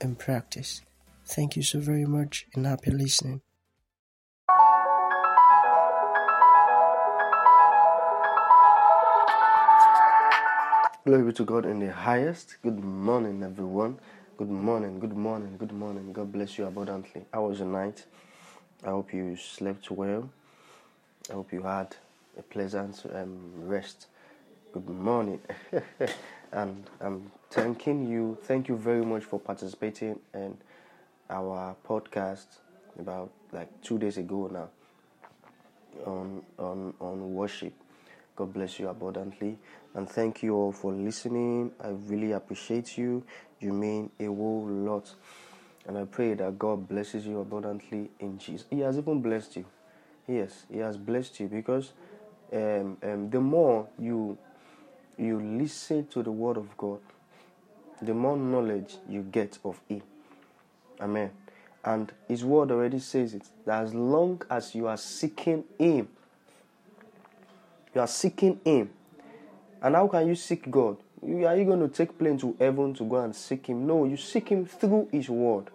and practice. Thank you so very much and happy listening. Glory be to God in the highest. Good morning, everyone. Good morning, good morning, good morning. God bless you abundantly. How was your night? I hope you slept well. I hope you had a pleasant um, rest. Good morning. and I'm thanking you. Thank you very much for participating in our podcast about like two days ago now on on on worship. God bless you abundantly. And thank you all for listening. I really appreciate you. You mean a whole lot. And I pray that God blesses you abundantly in Jesus. He has even blessed you. Yes, He has blessed you because um, um, the more you you listen to the Word of God, the more knowledge you get of Him. Amen. And His Word already says it that as long as you are seeking Him, you are seeking Him. And how can you seek God? Are you going to take plane to heaven to go and seek Him? No, you seek Him through His Word.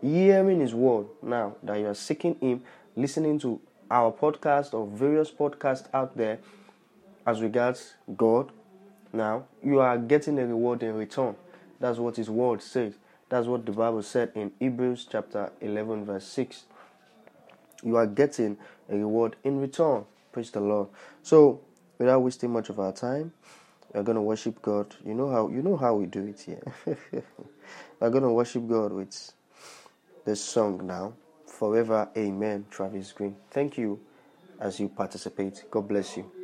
Hearing His Word now that you are seeking Him, listening to our podcast or various podcasts out there as regards God, now you are getting a reward in return. That's what His Word says. That's what the Bible said in Hebrews chapter 11, verse 6. You are getting a reward in return. Praise the Lord. So, without wasting much of our time, we're gonna worship God. You know how you know how we do it here. we're gonna worship God with this song now. Forever Amen, Travis Greene. Thank you as you participate. God bless you.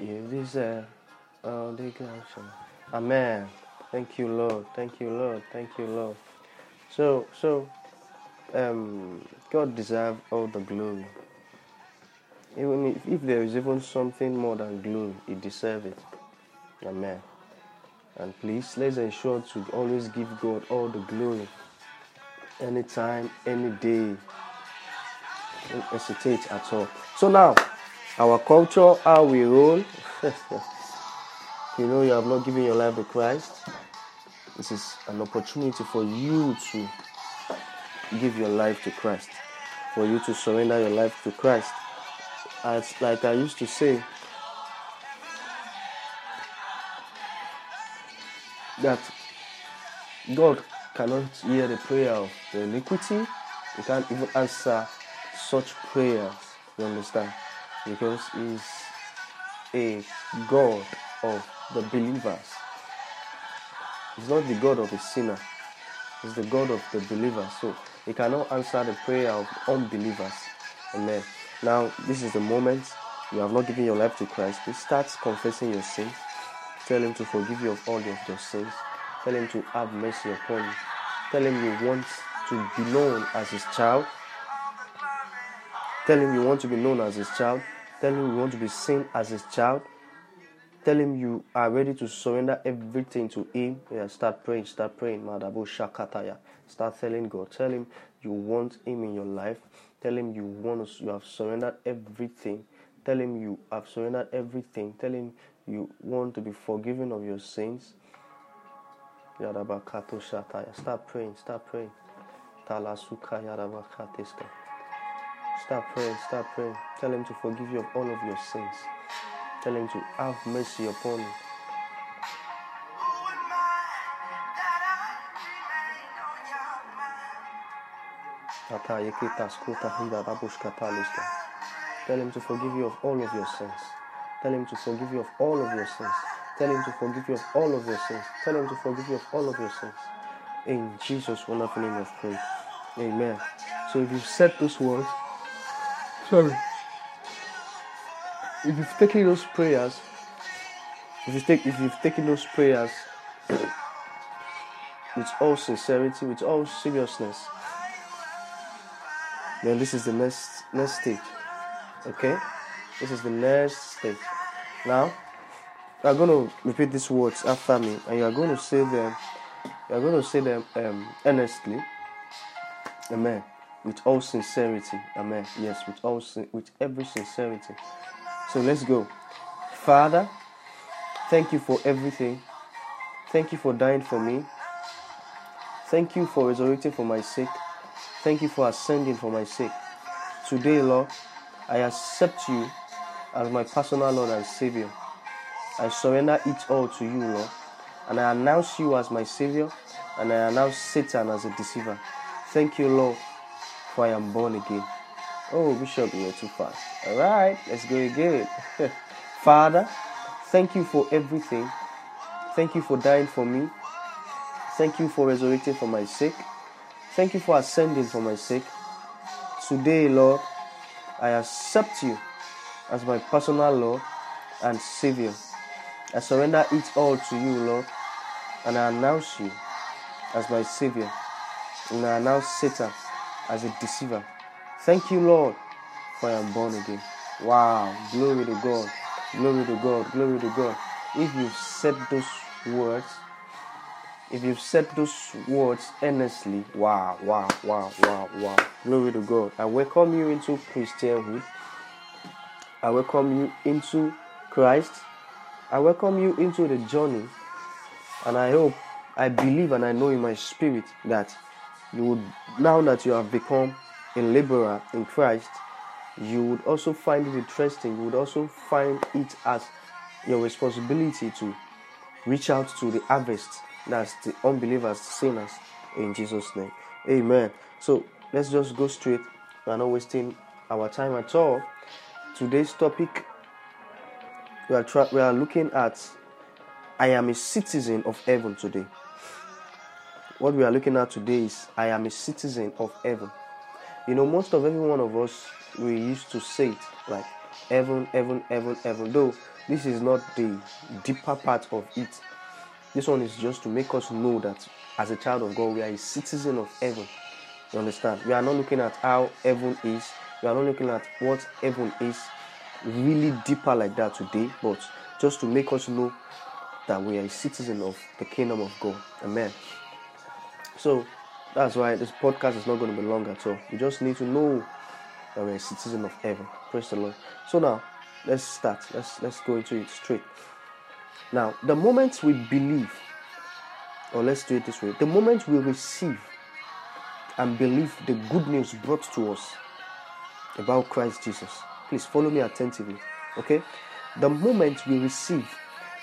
You deserve all the glory. Amen. Thank you, Lord. Thank you, Lord. Thank you, Lord. So, so, um, God deserves all the glory. Even if, if there is even something more than glory, He deserves it. Amen. And please, let's ensure to always give God all the glory. Anytime, any day. Don't hesitate at all. So now, our culture, how we roll. you know you have not given your life to Christ. This is an opportunity for you to give your life to Christ, for you to surrender your life to Christ. As like I used to say, that God cannot hear the prayer of the iniquity. He can't even answer such prayers. You understand? Because He's a God of the believers. He's not the God of the sinner. He's the God of the believers. So He cannot answer the prayer of unbelievers. Amen. Now, this is the moment you have not given your life to Christ. Please start confessing your sins. Tell Him to forgive you of all of your sins. Tell Him to have mercy upon you. Tell Him you want to be known as His child. Tell Him you want to be known as His child. Tell Him you want to be seen as His child. Tell Him you are ready to surrender everything to Him. Yeah, start praying. Start praying. Madabo Shakataya. Start telling God. Tell Him you want Him in your life. Tell Him you want you have surrendered everything. Tell Him you have surrendered everything. Tell Him you want to be forgiven of your sins. Yadabakato Shataya. Start praying. Start praying. Talasuka Yadabakateska. Start praying. Start praying. Tell Him to forgive you of all of your sins. Tell Him to have mercy upon you. Tell Him to forgive you of all of your sins. Tell Him to forgive you of all of your sins. Tell Him to forgive you of all of your sins. Tell Him to forgive you of all of your sins. In Jesus' wonderful name of prayer. Amen. So if you've said those words, sorry. If you've taken those prayers, if you take if you've taken those prayers with all sincerity, with all seriousness, then this is the next next stage. Okay? This is the next stage. Now going to repeat these words after me and you are going to say them you are to say them um, earnestly. Amen. With all sincerity. Amen. Yes, with all with every sincerity. So let's go. Father, thank you for everything. Thank you for dying for me. Thank you for resurrecting for my sake. Thank you for ascending for my sake. Today, Lord, I accept you as my personal Lord and Savior. I surrender it all to you, Lord. And I announce you as my Savior, and I announce Satan as a deceiver. Thank you, Lord, for I am born again. Oh, Bishop, you were too fast. All right, let's go again. Father, thank you for everything. Thank you for dying for me. Thank you for resurrecting for my sake. Thank you for ascending for my sake. Today, Lord, I accept you as my personal Lord and Savior. I surrender it all to you, Lord, and I announce you as my Savior. And I announce Satan as a deceiver. Thank you, Lord, for I am born again. Wow, glory to God, glory to God, glory to God. If you've said those words, if you've said those words earnestly, wow, wow, wow, wow, wow, glory to God. I welcome you into Christianhood. I welcome you into Christ. I welcome you into the journey. And I hope, I believe, and I know in my spirit that you would, now that you have become a laborer in Christ, you would also find it interesting. You would also find it as your responsibility to reach out to the harvest that's the unbelievers, sinners, in Jesus' name. Amen. So let's just go straight. We're not wasting our time at all. Today's topic we are tra- we are looking at I am a citizen of heaven today. What we are looking at today is I am a citizen of heaven. You know, most of every one of us we used to say it like Heaven, heaven, heaven, heaven. Though this is not the deeper part of it. This one is just to make us know that as a child of God, we are a citizen of heaven. You understand? We are not looking at how heaven is. We are not looking at what heaven is really deeper like that today, but just to make us know that we are a citizen of the kingdom of God. Amen. So that's why this podcast is not going to be long at all. We just need to know that we're a citizen of heaven. Praise the Lord. So now let's start. Let's let's go into it straight. Now, the moment we believe, or let's do it this way, the moment we receive and believe the good news brought to us about Christ Jesus. Please follow me attentively. Okay? The moment we receive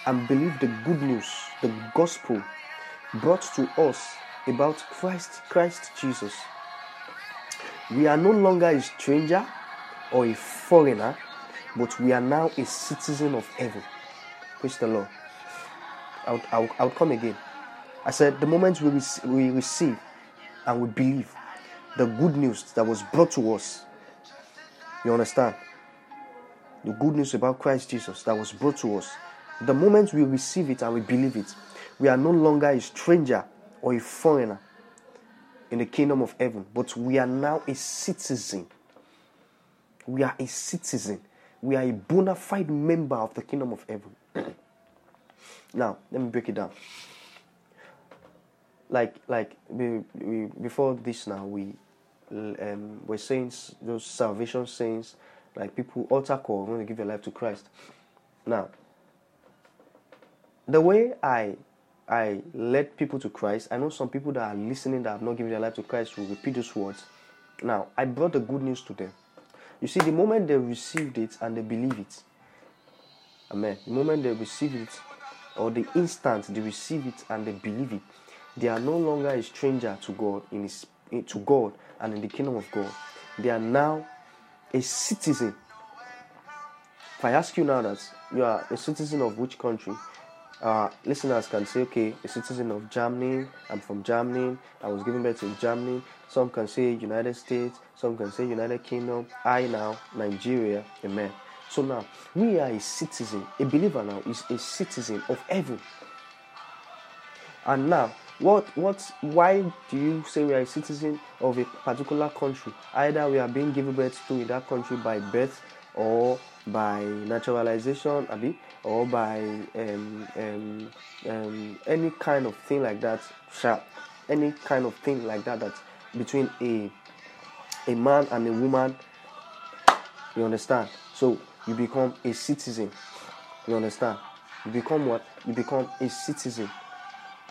and believe the good news, the gospel brought to us about Christ, Christ Jesus, we are no longer a stranger or a foreigner, but we are now a citizen of heaven. Praise the Lord. I'll, I'll, I'll come again. I said, the moment we, rec- we receive and we believe the good news that was brought to us, you understand? The good news about Christ Jesus that was brought to us. The moment we receive it and we believe it, we are no longer a stranger or a foreigner in the kingdom of heaven, but we are now a citizen. We are a citizen. We are a bona fide member of the kingdom of heaven. now, let me break it down. Like, like we, we, before this, now we um, we're saying those salvation saints, like people altar call when they give their life to Christ. Now, the way I I led people to Christ, I know some people that are listening that have not given their life to Christ will repeat those words. Now, I brought the good news to them. You see, the moment they received it and they believe it, amen. The moment they receive it, or the instant they receive it and they believe it, they are no longer a stranger to God in his eh, to God and in the kingdom of God. They are now a citizen. If I ask you now that you are a citizen of which country, uh, listeners can say, okay, a citizen of Germany, I'm from Germany, I was given birth in Germany. Some can say United States, some can say United Kingdom. I now, Nigeria, amen. So now, we are a citizen, a believer now is a citizen of heaven. And now, what, what, why do you say we are a citizen of a particular country? Either we are being given birth to in that country by birth or by naturalization, abi, or by um, um, um, any kind of thing like that, sha, any kind of thing like that, that between a a man and a woman, you understand? So you become a citizen. You understand? You become what? You become a citizen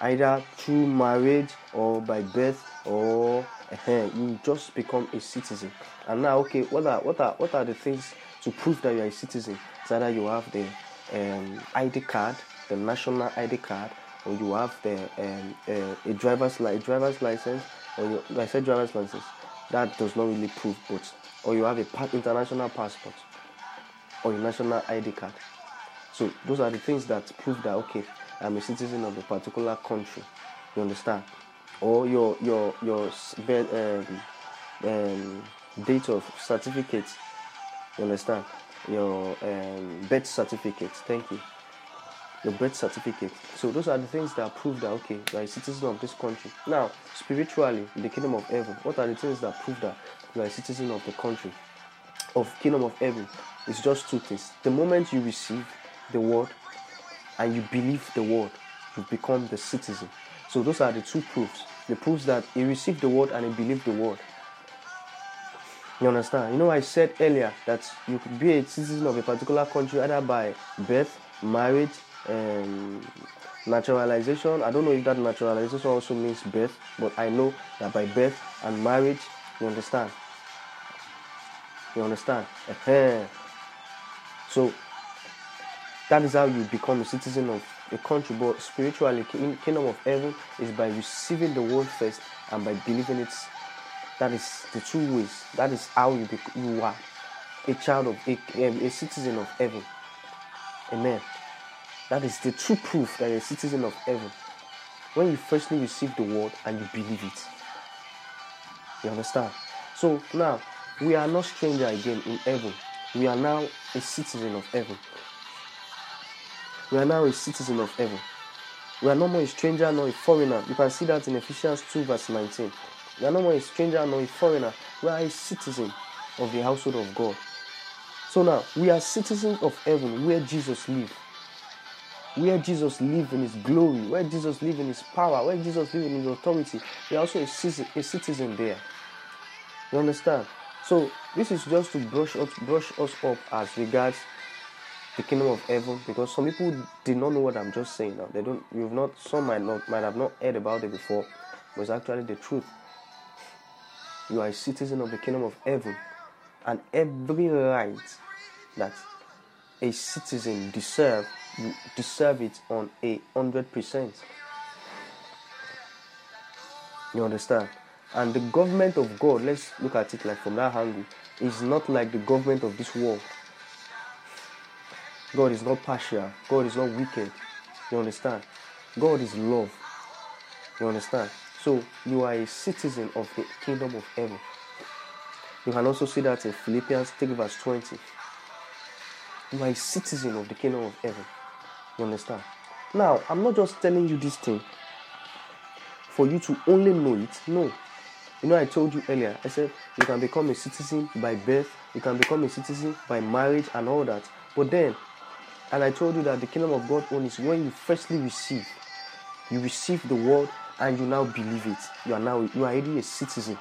either through marriage or by birth or uh, you just become a citizen and now okay what are what are what are the things to prove that you are a citizen it's either you have the um, id card the national id card or you have the um, uh, a driver's li- driver's license or you, I said driver's license that does not really prove but or you have a pa- international passport or a national id card so those are the things that prove that okay, I'm a citizen of a particular country. You understand? Or your your your um, um, date of certificate. You understand? Your um, birth certificate. Thank you. Your birth certificate. So those are the things that prove that okay, you are a citizen of this country. Now, spiritually, in the kingdom of heaven, what are the things that prove that you are a citizen of the country? of kingdom of heaven It's just two things. The moment you receive the word and you believe the word, you become the citizen. So those are the two proofs. The proofs that he received the word and he believed the word. You understand? You know, I said earlier that you could be a citizen of a particular country either by birth, marriage, um, naturalization. I don't know if that naturalization also means birth, but I know that by birth and marriage, you understand. You understand? So that is how you become a citizen of a country. But spiritually, in kingdom of heaven is by receiving the word first and by believing it. That is the two ways. That is how you you are a child of a, um, a citizen of heaven. Amen. That is the true proof that you're a citizen of heaven. When you firstly receive the word and you believe it. You understand? So now we are not stranger again in heaven. we are now a citizen of heaven. We are now a citizen of heaven. We are no more a stranger nor a foreigner. You can see that in Ephesians 2, verse 19. We are no more a stranger nor a foreigner. We are a citizen of the household of God. So now, we are citizens of heaven where Jesus lives. Where Jesus lives in his glory, where Jesus lives in his power, where Jesus lives in his authority. We are also a citizen, a citizen there. You understand? So this is just to brush us, brush us up as regards the kingdom of heaven because some people did not know what I'm just saying now. They don't you've not some might not might have not heard about it before, but it's actually the truth. You are a citizen of the kingdom of heaven, and every right that a citizen deserve you deserve it on a hundred percent. You understand? And the government of God, let's look at it like from that angle, is not like the government of this world. God is not partial. God is not wicked. You understand? God is love. You understand? So you are a citizen of the kingdom of heaven. You can also see that in Philippians 3 verse 20. You are a citizen of the kingdom of heaven. You understand? Now, I'm not just telling you this thing for you to only know it. No. You know, I told you earlier, I said you can become a citizen by birth, you can become a citizen by marriage and all that. But then, and I told you that the kingdom of God only is when you firstly receive. You receive the word and you now believe it. You are now you are already a citizen.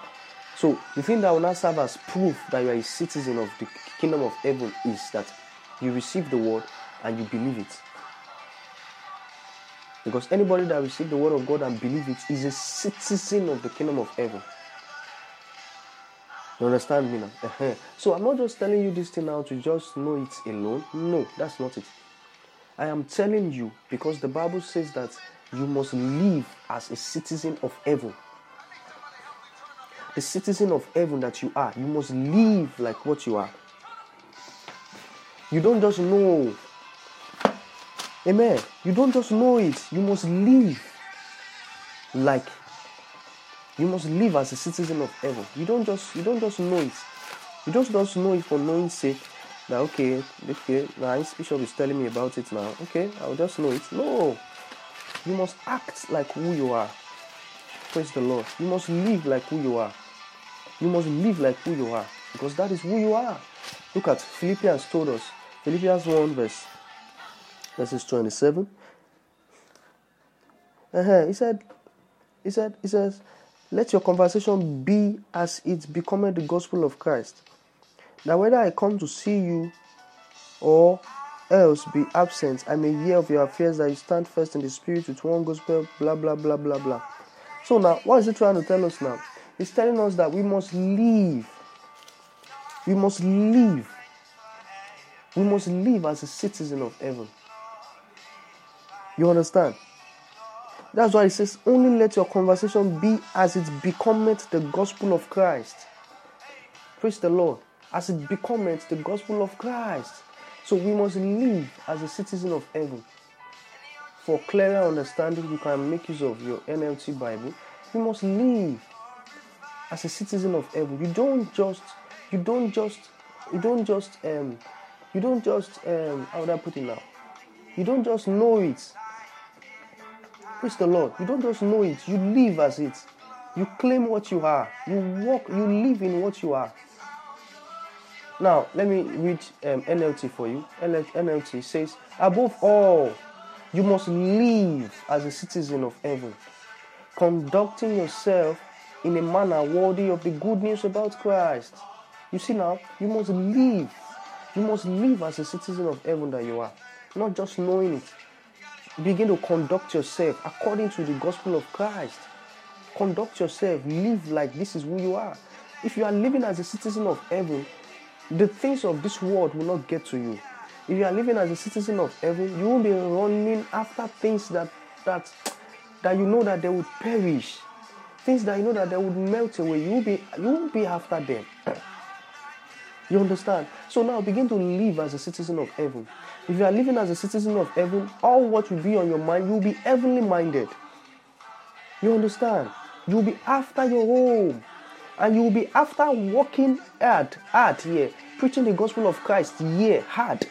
So the thing that will now serve as proof that you are a citizen of the kingdom of heaven is that you receive the word and you believe it. Because anybody that receives the word of God and believe it is a citizen of the kingdom of heaven. You understand me now? Uh-huh. So I'm not just telling you this thing now to just know it alone. No, that's not it. I am telling you because the Bible says that you must live as a citizen of heaven. The citizen of heaven that you are, you must live like what you are. You don't just know. Amen. You don't just know it. You must live like you must live as a citizen of heaven. You don't just you don't just know it. You just don't know it for knowing sake. That okay, okay, nice. Bishop is telling me about it now. Okay, I'll just know it. No, you must act like who you are. Praise the Lord. You must live like who you are. You must live like who you are because that is who you are. Look at Philippians told us. Philippians 1 verse verses 27. Uh-huh. He said, he said, he says, let your conversation be as it becometh the gospel of Christ. Now, whether I come to see you or else be absent, I may hear of your affairs that you stand first in the spirit with one gospel, blah, blah, blah, blah, blah. So, now, what is he trying to tell us now? He's telling us that we must live. We must live. We must live as a citizen of heaven. You understand? That's why he says, only let your conversation be as it becometh the gospel of Christ. Praise the Lord. As it becometh the gospel of Christ. So we must live as a citizen of heaven. For clearer understanding, you can make use of your NLT Bible. You must live as a citizen of heaven. You don't just, you don't just, you don't just, um, you don't just, um, how would I put it now? You don't just know it. Praise the Lord. You don't just know it, you live as it. You claim what you are. You walk, you live in what you are. Now, let me read um, NLT for you. NLT says, Above all, you must live as a citizen of heaven, conducting yourself in a manner worthy of the good news about Christ. You see now, you must live. You must live as a citizen of heaven that you are, not just knowing it. Begin to conduct yourself according to the gospel of Christ. Conduct yourself, live like this is who you are. If you are living as a citizen of heaven, the things of this world will not get to you. If you are living as a citizen of heaven, you won't be running after things that that that you know that they would perish, things that you know that they would melt away. You will be you won't be after them. You understand? So now begin to live as a citizen of heaven. If you are living as a citizen of heaven, all what will be on your mind, you'll be heavenly minded. You understand? You'll be after your home. And you'll be after working hard, hard here preaching the gospel of Christ yeah hard,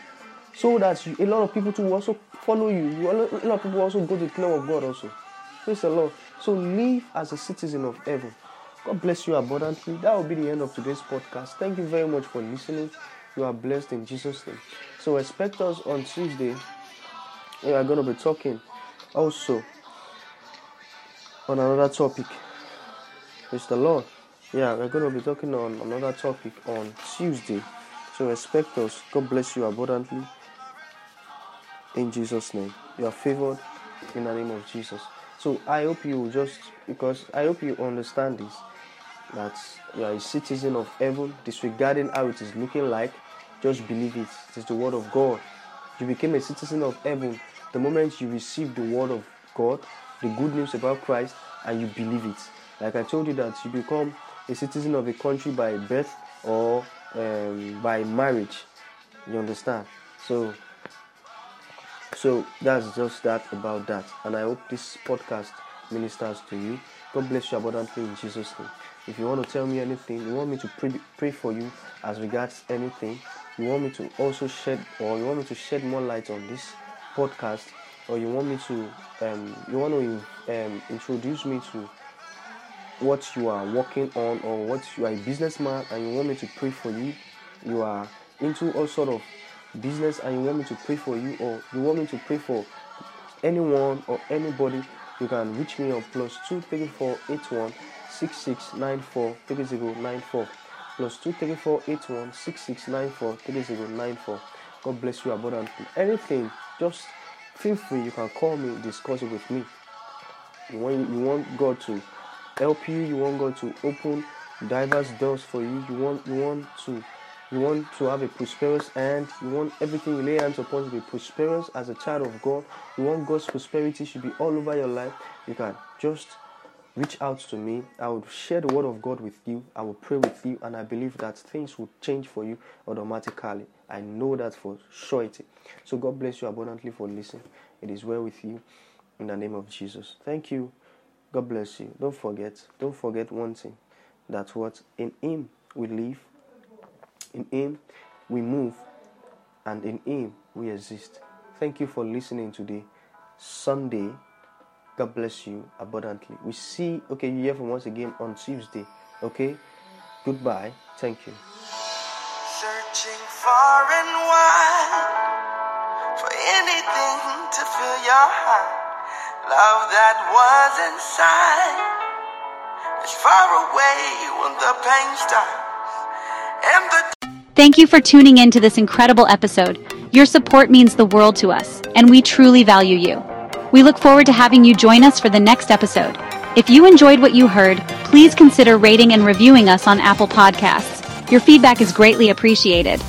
so that you, a lot of people to also follow you. you. A lot of people also go to the kingdom of God also. Praise the Lord. So live as a citizen of heaven. God bless you abundantly. That will be the end of today's podcast. Thank you very much for listening. You are blessed in Jesus' name. So expect us on Tuesday. We are going to be talking also on another topic. Praise the Lord. Yeah, we're going to be talking on another topic on Tuesday. So respect us. God bless you abundantly. In Jesus' name. You are favored in the name of Jesus. So I hope you just because I hope you understand this that you are a citizen of heaven, disregarding how it is looking like, just believe it. It is the word of God. You became a citizen of heaven the moment you receive the word of God, the good news about Christ, and you believe it. Like I told you that you become a citizen of a country by birth or um, by marriage. You understand? So so that's just that about that. And I hope this podcast ministers to you. God bless you abundantly in Jesus' name. If you want to tell me anything, you want me to pray, pray for you as regards anything, you want me to also shed or you want me to shed more light on this podcast, or you want me to um, you want to um, introduce me to what you are working on or what you are a businessman and you want me to pray for you, you are into all sort of business and you want me to pray for you or you want me to pray for anyone or anybody, you can reach me on plus two three four eight one six six nine four three zero nine four plus two three four eight one six six nine four three zero nine four. God bless you abundantly. Anything, just feel free. You can call me, discuss it with me. You want you want God to help you. You want God to open diverse doors for you. You want you want to you want to have a prosperous end. You want everything you lay hands upon to be prosperous as a child of God. You want God's prosperity should be all over your life. You can just reach out to me. I will share the word of God with you. I will pray with you, and I believe that things will change for you automatically. I know that for surety. So God bless you abundantly for listening. It is well with you in the name of Jesus. Thank you. God bless you. Don't forget, don't forget one thing. That what in Him we live, in Him we move, and in Him we exist. Thank you for listening today. Sunday. God bless you abundantly. We see, okay, you hear from once again on Tuesday. Okay? Goodbye. Thank you. Searching far and wide for anything to fill your heart. Love that was inside is far away when the pain starts. The Thank you for tuning in to this incredible episode. Your support means the world to us, and we truly value you. We look forward to having you join us for the next episode. If you enjoyed what you heard, please consider rating and reviewing us on Apple Podcasts. Your feedback is greatly appreciated.